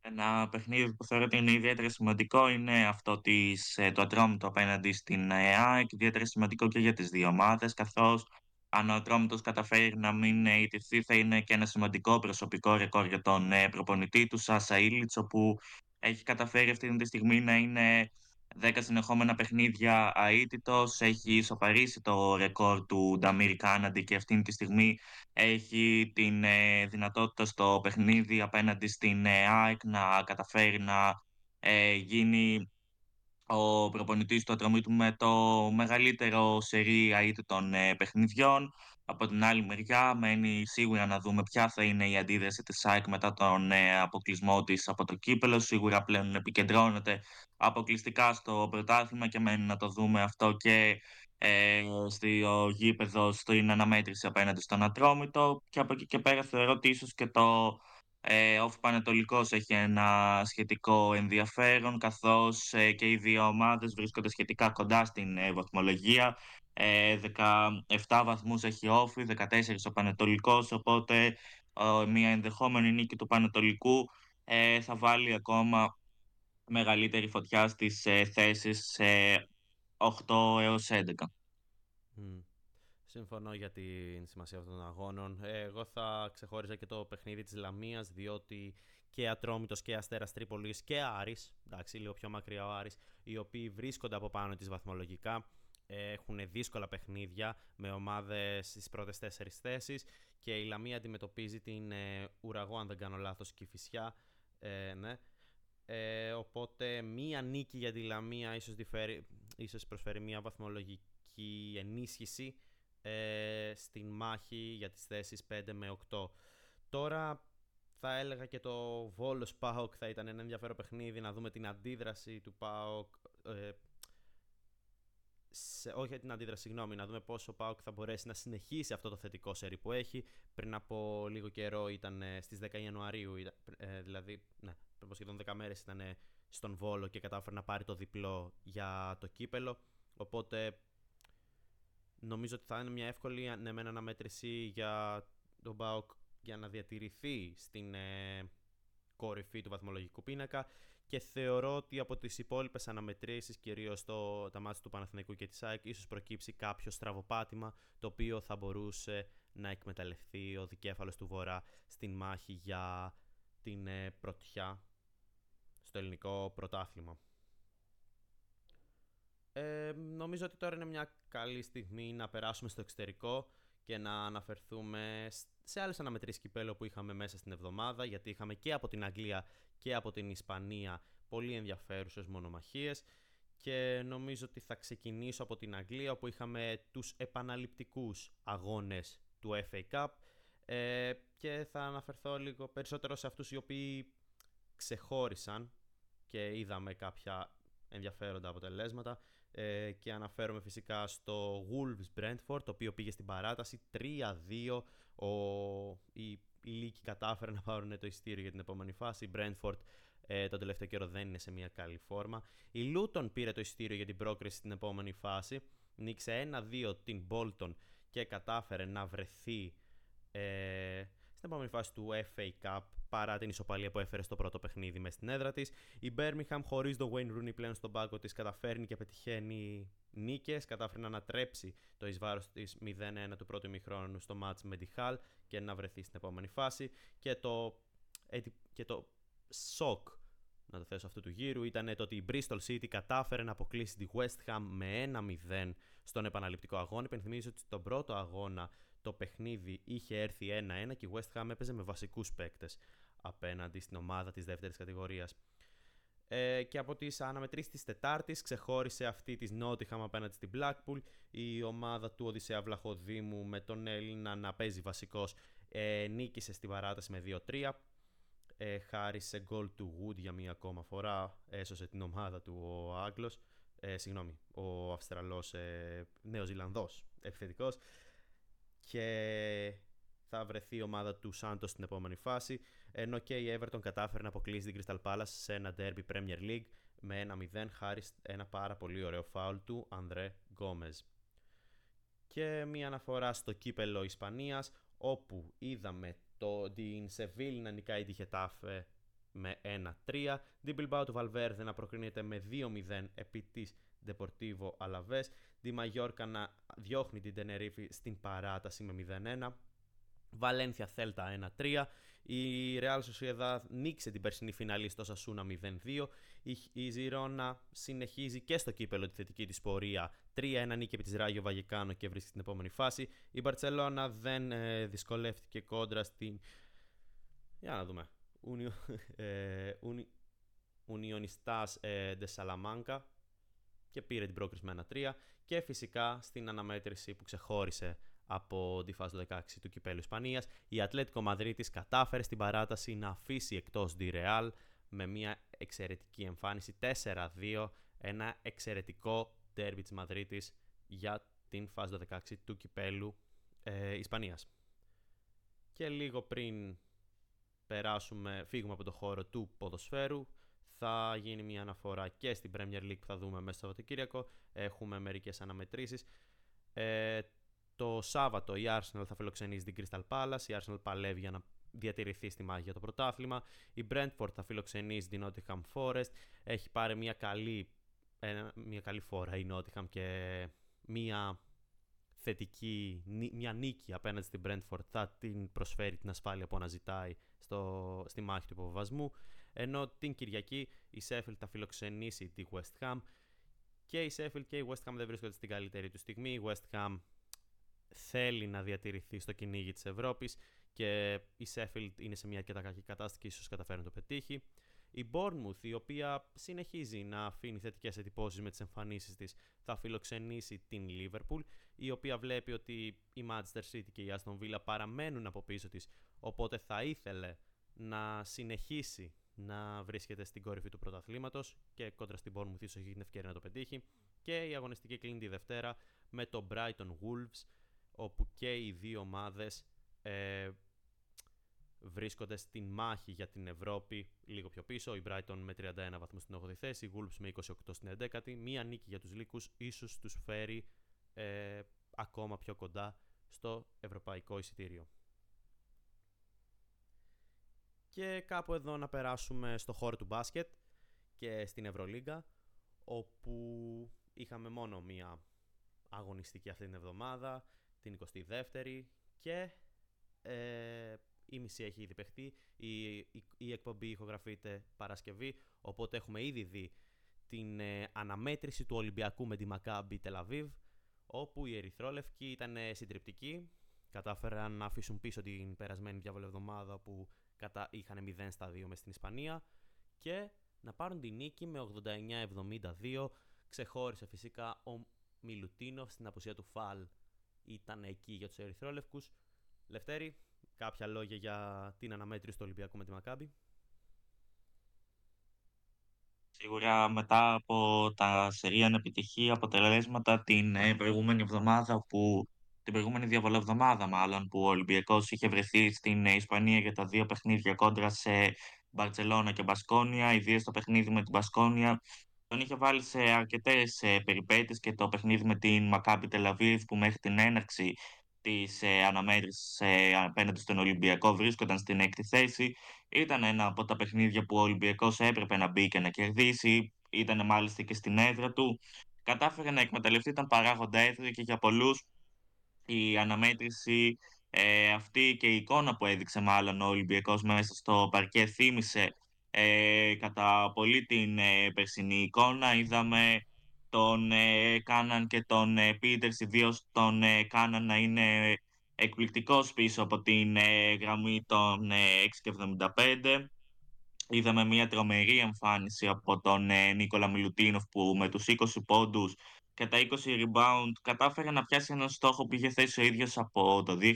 Ένα παιχνίδι που θεωρώ ότι είναι ιδιαίτερα σημαντικό είναι αυτό της, ε, του Ατρόμητου απέναντι στην ΑΕΚ, ιδιαίτερα σημαντικό και για τις δύο ομάδες, καθώς αν ο Ατρόμητος καταφέρει να μην ε, ιτηθεί θα είναι και ένα σημαντικό προσωπικό ρεκόρ για τον ε, προπονητή του Σάσα Ήλιτς, όπου έχει καταφέρει αυτή τη στιγμή να είναι 10 συνεχόμενα παιχνίδια αίτητος, έχει ισοπαρίσει το ρεκόρ του Νταμίρ Κάναντι και αυτή τη στιγμή έχει την ε, δυνατότητα στο παιχνίδι απέναντι στην ε, ΑΕΚ να καταφέρει να ε, γίνει ο προπονητής του ατρωμίτου με το μεγαλύτερο σερί αίτητων ε, παιχνιδιών. Από την άλλη μεριά, μένει σίγουρα να δούμε ποια θα είναι η αντίδραση της ΑΕΚ μετά τον ε, αποκλεισμό της από το κύπελο. Σίγουρα πλέον επικεντρώνεται αποκλειστικά στο πρωτάθλημα και μένει να το δούμε αυτό και ε, στο γήπεδο, στην αναμέτρηση απέναντι στον Ατρόμητο. Και από εκεί και πέρα θεωρώ ότι ίσως και το ε, ο Πανετολικός έχει ένα σχετικό ενδιαφέρον καθώς ε, και οι δύο ομάδες βρίσκονται σχετικά κοντά στην ε, βαθμολογία. Ε, 17 βαθμούς έχει όφη, 14 ο Πανετολικός, οπότε μια ενδεχόμενη νίκη του Πανετολικού ε, θα βάλει ακόμα μεγαλύτερη φωτιά στις ε, θέσεις 8 έως 11. Συμφωνώ για την σημασία αυτών των αγώνων. Εγώ θα ξεχώριζα και το παιχνίδι της Λαμίας, διότι και Ατρόμητος και Αστέρας Τρίπολης και Άρης, εντάξει, λίγο πιο μακριά ο Άρης, οι οποίοι βρίσκονται από πάνω της βαθμολογικά, έχουν δύσκολα παιχνίδια με ομάδες στις πρώτες τέσσερις θέσεις και η Λαμία αντιμετωπίζει την ε, Ουραγό, αν δεν κάνω λάθος, Κηφισιά, ε, ναι. Ε, οπότε μία νίκη για τη Λαμία ίσως, ίσως προσφέρει μία βαθμολογική ενίσχυση ε, στην μάχη για τις θέσεις 5 με 8. Τώρα θα έλεγα και το Βόλος ΠΑΟΚ θα ήταν ένα ενδιαφέρον παιχνίδι να δούμε την αντίδραση του ΠΑΟΚ ε, σε, όχι την αντίδραση, συγγνώμη, να δούμε πόσο ο ΠΑΟΚ θα μπορέσει να συνεχίσει αυτό το θετικό σερί που έχει. Πριν από λίγο καιρό ήταν ε, στις 10 Ιανουαρίου, ε, δηλαδή, ναι, πριν από σχεδόν 10 μέρες ήταν στον Βόλο και κατάφερε να πάρει το διπλό για το κύπελο. Οπότε Νομίζω ότι θα είναι μια εύκολη ανεμένα αναμέτρηση για τον Μπάουκ για να διατηρηθεί στην ε, κορυφή του βαθμολογικού πίνακα και θεωρώ ότι από τις υπόλοιπες αναμετρήσεις, κυρίως το, τα μάτια του Παναθηναϊκού και της ΑΕΚ, ίσως προκύψει κάποιο στραβοπάτημα το οποίο θα μπορούσε να εκμεταλλευτεί ο δικέφαλος του Βορρά στην μάχη για την ε, πρωτιά στο ελληνικό πρωτάθλημα. Ε, νομίζω ότι τώρα είναι μια καλή στιγμή να περάσουμε στο εξωτερικό και να αναφερθούμε σε άλλες αναμετρήσεις κυπέλο που είχαμε μέσα στην εβδομάδα γιατί είχαμε και από την Αγγλία και από την Ισπανία πολύ ενδιαφέρουσες μονομαχίες. Και νομίζω ότι θα ξεκινήσω από την Αγγλία όπου είχαμε τους επαναληπτικούς αγώνες του FA Cup. Ε, και θα αναφερθώ λίγο περισσότερο σε αυτούς οι οποίοι ξεχώρισαν και είδαμε κάποια ενδιαφέροντα αποτελέσματα ε, και αναφέρομαι φυσικά στο Wolves Brentford, το οποίο πήγε στην παράταση 3-2. Ο, οι, οι Λύκοι κατάφεραν να πάρουν το ειστήριο για την επόμενη φάση. Η Brentford ε, τον τελευταίο καιρό δεν είναι σε μια καλή φόρμα. Η Luton πήρε το ειστήριο για την πρόκριση στην επόμενη φάση. Νίξε 1-2 την Bolton και κατάφερε να βρεθεί ε, στην επόμενη φάση του FA Cup παρά την ισοπαλία που έφερε στο πρώτο παιχνίδι μες στην έδρα της. Η Birmingham, χωρίς το Wayne Rooney πλέον στον πάγκο της, καταφέρνει και πετυχαίνει νίκες. Κατάφερε να ανατρέψει το εις βάρος της 0-1 του πρώτου ημιχρόνου στο match με τη Hall και να βρεθεί στην επόμενη φάση. Και το, και το σοκ να το θέσω αυτού του γύρου ήταν το ότι η Bristol City κατάφερε να αποκλείσει τη West Ham με 1-0 στον επαναληπτικό αγώνα. Υπενθυμίζω ότι στον πρώτο αγώνα το παιχνίδι είχε έρθει 1-1 και η West Ham έπαιζε με βασικούς παίκτες απέναντι στην ομάδα της δεύτερης κατηγορίας. Ε, και από τις αναμετρήσεις της Τετάρτης ξεχώρισε αυτή της Nottingham απέναντι στην Blackpool. Η ομάδα του Οδυσσέα Βλαχοδήμου με τον Έλληνα να παίζει βασικός ε, νίκησε στην παράταση με 2-3 ε, χάρη σε γκολ του Wood για μία ακόμα φορά έσωσε την ομάδα του ο Άγγλος. Ε, συγγνώμη, ο Αυστραλός ε, Νεοζηλανδός επιθετικός. Και θα βρεθεί η ομάδα του Σάντος στην επόμενη φάση. Ενώ και η Everton κατάφερε να αποκλείσει την Crystal Palace σε ένα derby Premier League με 1-0 χάρη ένα πάρα πολύ ωραίο φάουλ του Ανδρέ Γκόμεζ. Και μία αναφορά στο κύπελο Ισπανίας όπου είδαμε το, την Σεβίλη να νικάει τη Χετάφε με 1-3, την Bilbao του Valverde να προκρίνεται με 2-0 επί της Deportivo Alaves, τη Μαγιόρκα να διώχνει την Τενερίφη στην παράταση με 0-1, Βαλένθια Θέλτα 1-3. Η Real Sociedad νίξε την περσινή φιναλή στο Σασούνα 0-2. Η Ζηρώνα συνεχίζει και στο κύπελο τη θετική της πορεία. 3-1 νίκη επί της Ράγιο Βαγεκάνο και βρίσκεται στην επόμενη φάση. Η Μπαρσελόνα δεν ε, δυσκολεύτηκε κόντρα στην. Για να δούμε. Ουνιονιστάς ε, de Salamanca και πήρε την πρόκριση με ένα 3 και φυσικά στην αναμέτρηση που ξεχώρισε από τη φάση του 16 του κυπέλου Ισπανίας η Ατλέτικο Μαδρίτης κατάφερε στην παράταση να αφήσει εκτός τη Ρεάλ με μια εξαιρετική εμφάνιση 4-2 ένα εξαιρετικό τέρμπι της Μαδρίτης για την φάση του 16 του κυπέλου ε, Ισπανίας. Και λίγο πριν περάσουμε, φύγουμε από το χώρο του ποδοσφαίρου θα γίνει μια αναφορά και στην Premier League που θα δούμε μέσα στο Σαββατοκύριακο. Έχουμε μερικές αναμετρήσεις. Ε, το Σάββατο η Arsenal θα φιλοξενήσει την Crystal Palace. Η Arsenal παλεύει για να διατηρηθεί στη μάχη για το πρωτάθλημα. Η Brentford θα φιλοξενήσει την Nottingham Forest. Έχει πάρει μια καλή, μια καλή φορά η Nottingham και μια θετική, μια νίκη απέναντι στην Brentford θα την προσφέρει την ασφάλεια που αναζητάει στο, στη μάχη του υποβασμού. Ενώ την Κυριακή η Sheffield θα φιλοξενήσει τη West Ham και η Sheffield και η West Ham δεν βρίσκονται στην καλύτερη τους στιγμή. Η West Ham θέλει να διατηρηθεί στο κυνήγι της Ευρώπης και η Sheffield είναι σε μια αρκετά κακή κατάσταση και ίσως καταφέρει να το πετύχει. Η Bournemouth, η οποία συνεχίζει να αφήνει θετικές εντυπώσεις με τις εμφανίσεις της, θα φιλοξενήσει την Liverpool, η οποία βλέπει ότι η Manchester City και η Aston Villa παραμένουν από πίσω της, οπότε θα ήθελε να συνεχίσει να βρίσκεται στην κορυφή του πρωταθλήματος και κόντρα στην Bournemouth ίσως έχει την ευκαιρία να το πετύχει. Και η αγωνιστική κλείνει τη Δευτέρα με το Brighton Wolves, όπου και οι δύο ομάδες ε, βρίσκονται στην μάχη για την Ευρώπη λίγο πιο πίσω. Η Brighton με 31 βαθμούς στην 8η θέση, η Wolves με 28 στην 11η. Μία νίκη για τους λύκους ίσως τους φέρει ε, ακόμα πιο κοντά στο ευρωπαϊκό εισιτήριο. Και κάπου εδώ να περάσουμε στο χώρο του μπάσκετ και στην Ευρωλίγκα, όπου είχαμε μόνο μία αγωνιστική αυτή την εβδομάδα την 22η και ε, η μισή έχει ήδη παιχτεί. Η, η, εκπομπή ηχογραφείται Παρασκευή, οπότε έχουμε ήδη δει την ε, αναμέτρηση του Ολυμπιακού με τη Μακάμπι Τελαβίβ, όπου οι Ερυθρόλευκοι ήταν συντριπτικοί, κατάφεραν να αφήσουν πίσω την περασμένη διάβολη εβδομάδα που κατα... είχαν 0 στα 2 μες στην Ισπανία και να πάρουν την νίκη με 89-72. Ξεχώρισε φυσικά ο Μιλουτίνοφ στην απουσία του Φαλ ήταν εκεί για τους Ερυθρόλευκους. Λευτέρη, κάποια λόγια για την αναμέτρηση του Ολυμπιακού με τη Μακάμπη; Σίγουρα μετά από τα σερία επιτυχή αποτελέσματα την ε, προηγούμενη εβδομάδα που την προηγούμενη διαβολευδομάδα μάλλον που ο Ολυμπιακός είχε βρεθεί στην ε, Ισπανία για τα δύο παιχνίδια κόντρα σε Μπαρτσελώνα και Μπασκόνια, ιδίω το παιχνίδι με την Μπασκόνια τον είχε βάλει σε αρκετές ε, περιπέτειες και το παιχνίδι με την Μακάμπι Τελαβίβ που μέχρι την έναρξη της ε, αναμέτρησης ε, απέναντι στον Ολυμπιακό βρίσκονταν στην έκτη θέση. Ήταν ένα από τα παιχνίδια που ο Ολυμπιακός έπρεπε να μπει και να κερδίσει. Ήταν μάλιστα και στην έδρα του. Κατάφερε να εκμεταλλευτεί τον παράγοντα έδρα και για πολλούς η αναμέτρηση ε, αυτή και η εικόνα που έδειξε μάλλον ο Ολυμπιακός μέσα στο παρκέ θύμισε ε, κατά πολύ την ε, περσινή εικόνα. Είδαμε τον ε, Κάναν και τον ε, Πίτερς, ιδίως τον ε, Κάναν να είναι εκπληκτικός πίσω από την ε, γραμμή των ε, 6,75. Είδαμε μια τρομερή εμφάνιση από τον ε, Νίκολα Μιλουτίνοφ που με τους 20 πόντους και τα 20 rebound κατάφερε να πιάσει έναν στόχο που είχε θέσει ο ίδιος από το 2021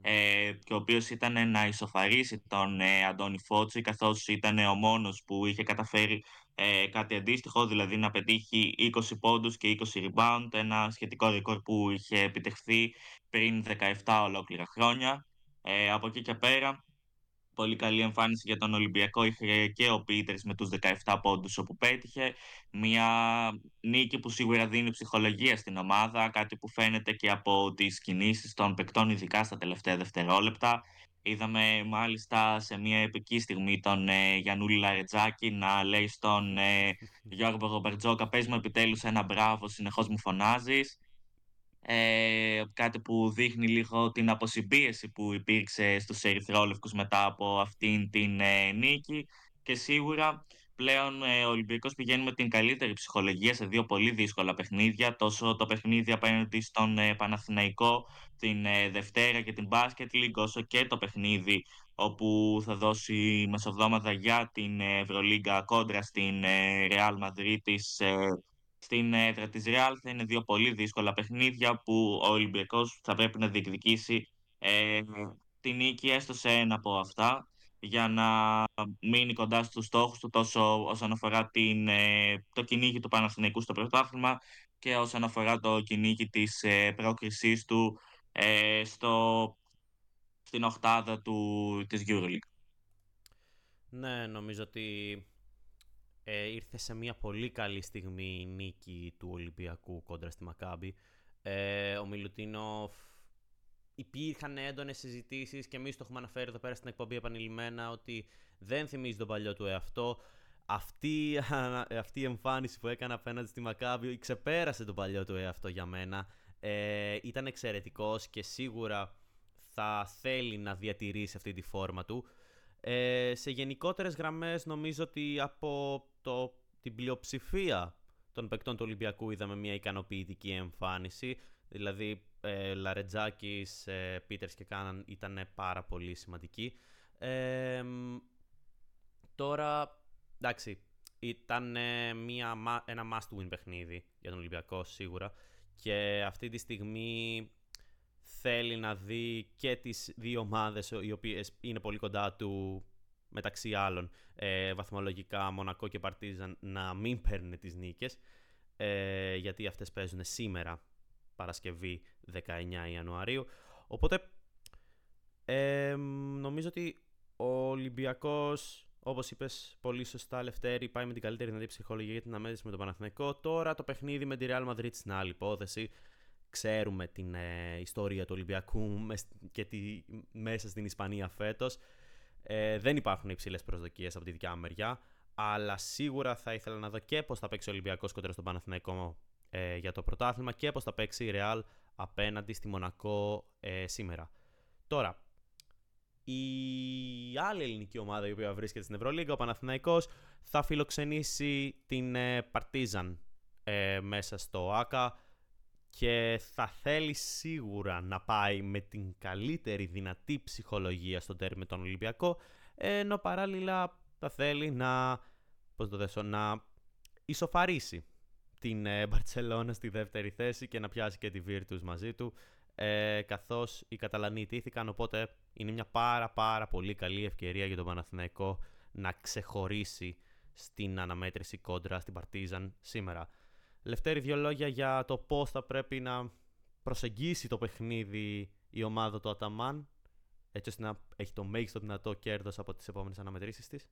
ε, και ο οποίος ήταν να ισοφαρίσει τον ε, Αντώνη Φώτσι καθώς ήταν ο μόνος που είχε καταφέρει ε, κάτι αντίστοιχο, δηλαδή να πετύχει 20 πόντους και 20 rebound, ένα σχετικό ρεκόρ που είχε επιτευχθεί πριν 17 ολόκληρα χρόνια. Ε, από εκεί και πέρα πολύ καλή εμφάνιση για τον Ολυμπιακό είχε και ο Πίτερς με τους 17 πόντους όπου πέτυχε. Μια νίκη που σίγουρα δίνει ψυχολογία στην ομάδα, κάτι που φαίνεται και από τις κινήσεις των παικτών ειδικά στα τελευταία δευτερόλεπτα. Είδαμε μάλιστα σε μια επική στιγμή τον ε, Γιαννούλη Λαρετζάκη να λέει στον ε, Γιώργο Ρομπερτζόκα «Πες μου επιτέλους ένα μπράβο, συνεχώς μου φωνάζεις» ε, κάτι που δείχνει λίγο την αποσυμπίεση που υπήρξε στους Ερυθρόλευκους μετά από αυτήν την ε, νίκη. Και σίγουρα πλέον ε, ο Ολυμπιακός πηγαίνει με την καλύτερη ψυχολογία σε δύο πολύ δύσκολα παιχνίδια, τόσο το παιχνίδι απέναντι στον ε, Παναθηναϊκό την ε, Δευτέρα και την Basket League, όσο και το παιχνίδι όπου θα δώσει μεσοβδόματα για την Ευρωλίγκα κόντρα στην Real Madrid της στην έδρα της Real θα είναι δύο πολύ δύσκολα παιχνίδια που ο Ολυμπιακός θα πρέπει να διεκδικήσει ε, την νίκη έστω σε ένα από αυτά για να μείνει κοντά στους στόχους του τόσο όσον αφορά την, ε, το κυνήγι του Παναθηναϊκού στο πρωτάθλημα και όσον αφορά το κυνήγι της ε, πρόκρισής του ε, στο, στην οχτάδα του, της EuroLeague. Ναι, νομίζω ότι ε, ήρθε σε μια πολύ καλή στιγμή η νίκη του Ολυμπιακού κόντρα στη Μακάμπη. Ε, ο Μιλουτίνοφ υπήρχαν έντονες συζητήσεις και εμείς το έχουμε αναφέρει εδώ πέρα στην εκπομπή επανειλημμένα ότι δεν θυμίζει τον παλιό του εαυτό. Αυτή, αυτή η εμφάνιση που έκανε απέναντι στη Μακάμπη ξεπέρασε τον παλιό του εαυτό για μένα. Ε, ήταν εξαιρετικός και σίγουρα θα θέλει να διατηρήσει αυτή τη φόρμα του. Ε, σε γενικότερες γραμμές νομίζω ότι από το, την πλειοψηφία των παικτών του Ολυμπιακού είδαμε μια ικανοποιητική εμφάνιση. Δηλαδή, ε, Λαρετζάκης, ε, Πίτερς και Κάναν ήταν πάρα πολύ σημαντικοί. Ε, τώρα, εντάξει, ήταν μια, ένα must-win παιχνίδι για τον Ολυμπιακό σίγουρα και αυτή τη στιγμή θέλει να δει και τις δύο ομάδες οι οποίες είναι πολύ κοντά του μεταξύ άλλων ε, βαθμολογικά Μονακό και Παρτίζαν να μην παίρνουν τις νίκες ε, γιατί αυτές παίζουν σήμερα Παρασκευή 19 Ιανουαρίου. Οπότε ε, νομίζω ότι ο Ολυμπιακός όπως είπες πολύ σωστά Λευτέρη πάει με την καλύτερη δυνατή ψυχολογία για την αμέτρηση με τον Παναθηναϊκό. Τώρα το παιχνίδι με τη Real Madrid στην άλλη υπόθεση. Ξέρουμε την ε, ιστορία του Ολυμπιακού και τη, μέσα στην Ισπανία φέτος ε, δεν υπάρχουν υψηλές προσδοκίες από τη δικιά μου μεριά, αλλά σίγουρα θα ήθελα να δω και πώς θα παίξει ο Ολυμπιακός κοντά στον Παναθηναϊκό ε, για το πρωτάθλημα και πώς θα παίξει η Real απέναντι στη Μονακό ε, σήμερα. Τώρα, η άλλη ελληνική ομάδα η οποία βρίσκεται στην Ευρωλίγα, ο Παναθηναϊκός, θα φιλοξενήσει την Παρτίζαν ε, μέσα στο ΆΚΑ και θα θέλει σίγουρα να πάει με την καλύτερη δυνατή ψυχολογία στον τέρμι με τον Ολυμπιακό ενώ παράλληλα θα θέλει να, πώς το δέσω, να ισοφαρίσει την ε, Μπαρτσελώνα στη δεύτερη θέση και να πιάσει και τη Virtus μαζί του ε, καθώς οι Καταλανοί τήθηκαν οπότε είναι μια πάρα πάρα πολύ καλή ευκαιρία για τον Παναθηναϊκό να ξεχωρίσει στην αναμέτρηση κόντρα στην Παρτίζαν σήμερα. Λευτέρη, δύο λόγια για το πώς θα πρέπει να προσεγγίσει το παιχνίδι η ομάδα του Αταμάν, έτσι ώστε να έχει το μέγιστο δυνατό κέρδος από τις επόμενες αναμετρήσεις της.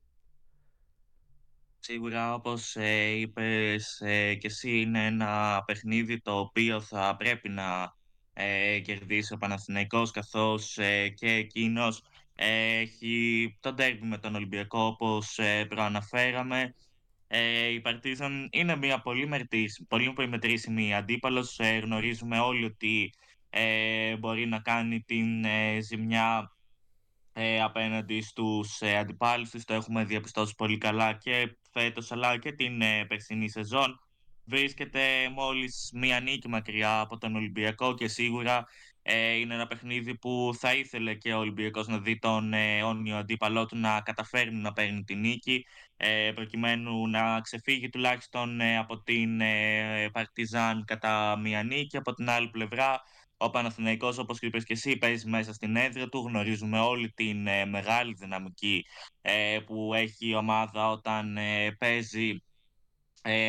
Σίγουρα, όπως ε, είπες ε, και εσύ, είναι ένα παιχνίδι το οποίο θα πρέπει να ε, κερδίσει ο Παναθηναϊκός καθώς ε, και εκείνος ε, έχει τον τέρμι με τον Ολυμπιακό όπως ε, προαναφέραμε. Ε, η Παρτίζαν είναι μια πολύ, μερτής, πολύ μετρήσιμη αντίπαλος. Ε, γνωρίζουμε όλοι ότι ε, μπορεί να κάνει την ε, ζημιά ε, απέναντι στους ε, αντιπάλους της. Το έχουμε διαπιστώσει πολύ καλά και φέτος αλλά και την ε, περσινή σεζόν. Βρίσκεται μόλις μία νίκη μακριά από τον Ολυμπιακό και σίγουρα ε, είναι ένα παιχνίδι που θα ήθελε και ο Ολυμπιακός να δει τον ε, όνιο αντίπαλό του να καταφέρνει να παίρνει τη νίκη ε, προκειμένου να ξεφύγει τουλάχιστον ε, από την ε, Παρτιζάν κατά μία νίκη. Από την άλλη πλευρά ο Παναθηναϊκός, όπως είπες και εσύ, παίζει μέσα στην έδρα του. Γνωρίζουμε όλη την ε, μεγάλη δυναμική ε, που έχει η ομάδα όταν ε, παίζει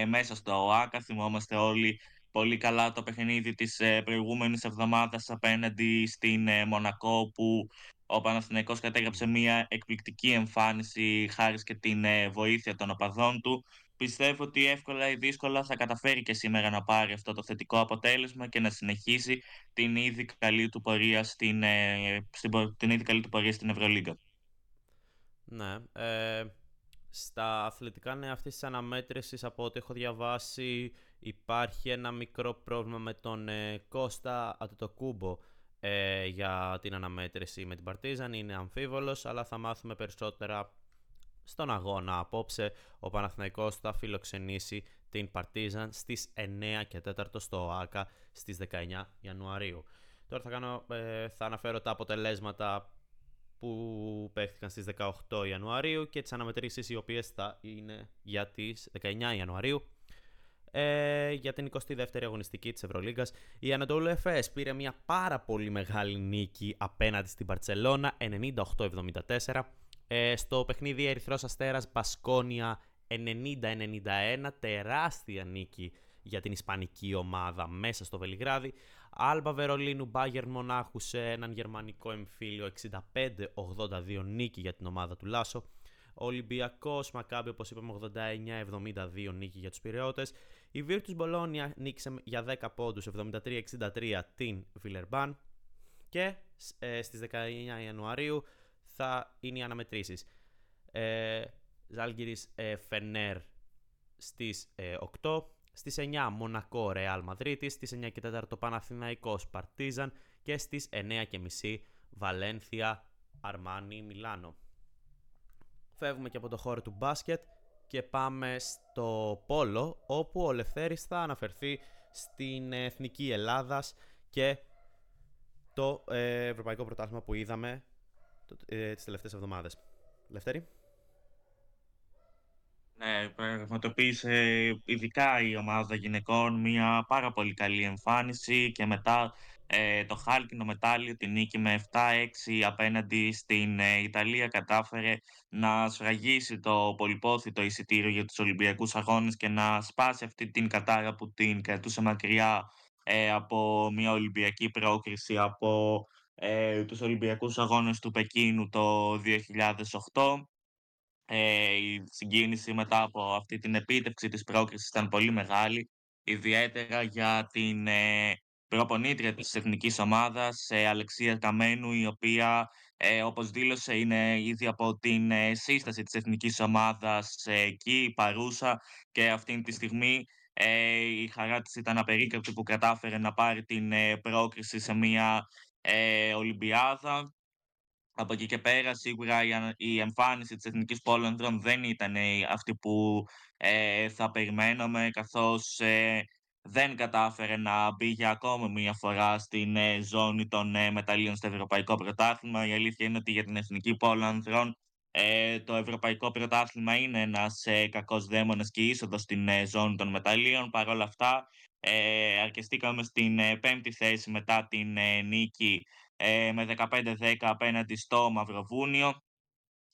μέσα στο ΟΑΚΑ. Θυμόμαστε όλοι πολύ καλά το παιχνίδι της προηγούμενης εβδομάδας απέναντι στην Μονακό που ο Παναθηναϊκός κατέγραψε μια εκπληκτική εμφάνιση χάρη και την βοήθεια των οπαδών του. Πιστεύω ότι εύκολα ή δύσκολα θα καταφέρει και σήμερα να πάρει αυτό το θετικό αποτέλεσμα και να συνεχίσει την ήδη καλή του πορεία στην, στην, την ήδη καλή του πορεία στην Ευρωλίγκα. Ναι. Ε, στα αθλητικά νέα αυτής της αναμέτρησης, από ό,τι έχω διαβάσει, υπάρχει ένα μικρό πρόβλημα με τον ε, Κώστα Αττοκούμπο ε, για την αναμέτρηση με την Παρτίζαν. Είναι αμφίβολος, αλλά θα μάθουμε περισσότερα στον αγώνα απόψε. Ο Παναθηναϊκός θα φιλοξενήσει την Παρτίζαν στις 9 και 4 στο ΆΚΑ στις 19 Ιανουαρίου. Τώρα θα, κάνω, ε, θα αναφέρω τα αποτελέσματα που παίχτηκαν στις 18 Ιανουαρίου και τις αναμετρήσεις οι οποίες θα είναι για τις 19 Ιανουαρίου. Ε, για την 22η αγωνιστική της Ευρωλίγκας η Ανατολού Εφές πήρε μια πάρα πολύ μεγάλη νίκη απέναντι στην Παρτσελώνα 98-74 ε, στο παιχνίδι Ερυθρός Αστέρας Μπασκόνια 90-91 τεράστια νίκη για την Ισπανική ομάδα μέσα στο Βελιγράδι. Άλμπα Βερολίνου Μπάγερ Μονάχου σε έναν γερμανικό εμφύλιο 65-82 νίκη για την ομάδα του Λάσο. Ολυμπιακός Μακάμπι, όπως είπαμε, 89-72 νίκη για τους Πυραιώτες. Η Virtus Bologna νίκησε για 10 πόντους 73-63 την Βιλερμπάν. Και ε, στις 19 Ιανουαρίου θα είναι οι αναμετρήσεις. Ε, Ζάλγκυρης ε, Φενέρ στις 8, στις 9 Μονακό Ρεάλ Μαδρίτης, στις 9 και 4 Παναθηναϊκός Παρτίζαν και στις 9 και μισή Βαλένθια Αρμάνι Μιλάνο. Φεύγουμε και από το χώρο του μπάσκετ και πάμε στο πόλο όπου ο Λευθέρης θα αναφερθεί στην Εθνική Ελλάδας και το ε, Ευρωπαϊκό Πρωτάθλημα που είδαμε ε, τις τελευταίες εβδομάδες. Λευτέρη; Ναι, πραγματοποίησε ειδικά η ομάδα γυναικών μια πάρα πολύ καλή εμφάνιση και μετά ε, το χάλκινο μετάλλιο την νίκη με 7-6 απέναντι στην ε, Ιταλία κατάφερε να σφραγίσει το πολυπόθητο εισιτήριο για τους Ολυμπιακούς Αγώνες και να σπάσει αυτή την κατάρα που την κρατούσε μακριά ε, από μια Ολυμπιακή πρόκριση από ε, τους Ολυμπιακούς Αγώνες του Πεκίνου το 2008 ε, η συγκίνηση μετά από αυτή την επίτευξη της πρόκρισης ήταν πολύ μεγάλη, ιδιαίτερα για την ε, προπονήτρια της εθνικής ομάδας, ε, Αλεξία Καμένου, η οποία, ε, όπως δήλωσε, είναι ήδη από την ε, σύσταση της εθνικής ομάδας ε, εκεί, παρούσα. Και αυτή τη στιγμή ε, η χαρά της ήταν απερίκραπτη που κατάφερε να πάρει την ε, πρόκριση σε μια Ολυμπιάδα. Από εκεί και πέρα σίγουρα η, εμφάνιση της Εθνικής Πόλων δεν ήταν αυτή που ε, θα περιμέναμε καθώς ε, δεν κατάφερε να μπει για ακόμα μία φορά στην ε, ζώνη των ε, μεταλλίων στο Ευρωπαϊκό Πρωτάθλημα. Η αλήθεια είναι ότι για την Εθνική Πόλων ε, το Ευρωπαϊκό Πρωτάθλημα είναι ένας ε, κακός δαίμονας και είσοδος στην ζώνη των μεταλλίων. Παρ' όλα αυτά ε, αρκεστήκαμε στην πέμπτη θέση μετά την νίκη ε, με 15-10 απέναντι στο Μαυροβούνιο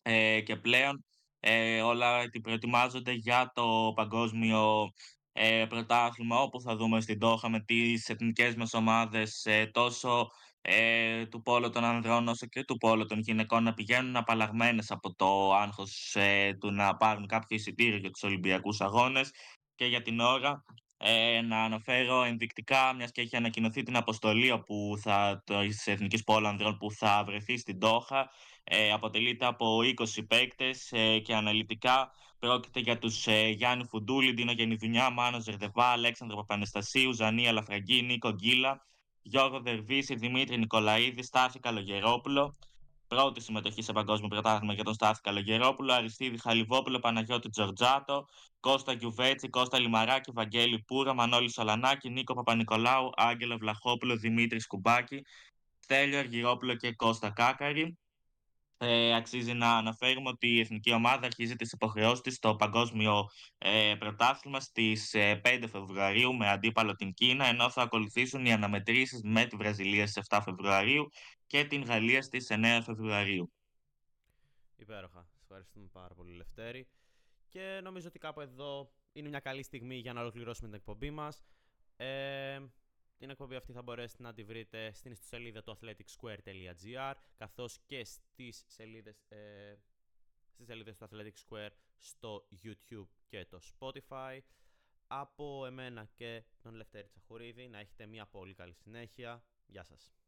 ε, και πλέον ε, όλα προετοιμάζονται για το παγκόσμιο ε, πρωτάθλημα όπου θα δούμε στην Τόχα με τις εθνικές μας ομάδες ε, τόσο ε, του πόλου των ανδρών όσο και του πόλου των γυναικών να πηγαίνουν απαλλαγμένες από το άγχος ε, του να πάρουν κάποιο εισιτήριο για τους Ολυμπιακούς Αγώνες. Και για την ώρα Ε, να αναφέρω ενδεικτικά, μιας και έχει ανακοινωθεί την αποστολή όπου θα, το, της Εθνικής Πόλανδρων που θα βρεθεί στην Τόχα. Ε, αποτελείται από 20 παίκτες ε, και αναλυτικά πρόκειται για τους ε, Γιάννη Φουντούλη, Ντίνο Γενιδουνιά, Μάνο Ζερδεβά, Αλέξανδρο Παπανεστασίου, Ζανία Λαφραγκή, Νίκο Γκίλα, Γιώργο Δερβίση, Δημήτρη Νικολαίδη, Στάθη Καλογερόπουλο. Πρώτη συμμετοχή σε παγκόσμιο πρωτάθλημα για τον Στάθη Καλογερόπουλο, Αριστίδη Χαλιβόπουλο, Παναγιώτη Τζορτζάτο, Κώστα Γιουβέτσι, Κώστα Λιμαράκη, Βαγγέλη Πούρα, Μανώλη Σολανάκη, Νίκο Παπα-Νικολάου, Άγγελο Βλαχόπουλο, Δημήτρης Κουμπάκη, Στέλιο Αργυρόπουλο και Κώστα Κάκαρη. Ε, αξίζει να αναφέρουμε ότι η εθνική ομάδα αρχίζει τις υποχρεώσεις της στο παγκόσμιο ε, πρωτάθλημα στις 5 ε, Φεβρουαρίου με αντίπαλο την Κίνα, ενώ θα ακολουθήσουν οι αναμετρήσεις με τη Βραζιλία στις 7 Φεβρουαρίου και την Γαλλία στις 9 Φεβρουαρίου. Υπέροχα. Σας ευχαριστούμε πάρα πολύ, Λευτέρη. Και νομίζω ότι κάπου εδώ είναι μια καλή στιγμή για να ολοκληρώσουμε την εκπομπή μας. Ε, την εκπομπή αυτή θα μπορέσετε να τη βρείτε στην ιστοσελίδα του athleticsquare.gr καθώς και στις σελίδες, ε, στις σελίδες του Athletic Square στο YouTube και το Spotify. Από εμένα και τον Λευτέρη Τσαχουρίδη να έχετε μια πολύ καλή συνέχεια. Γεια σας.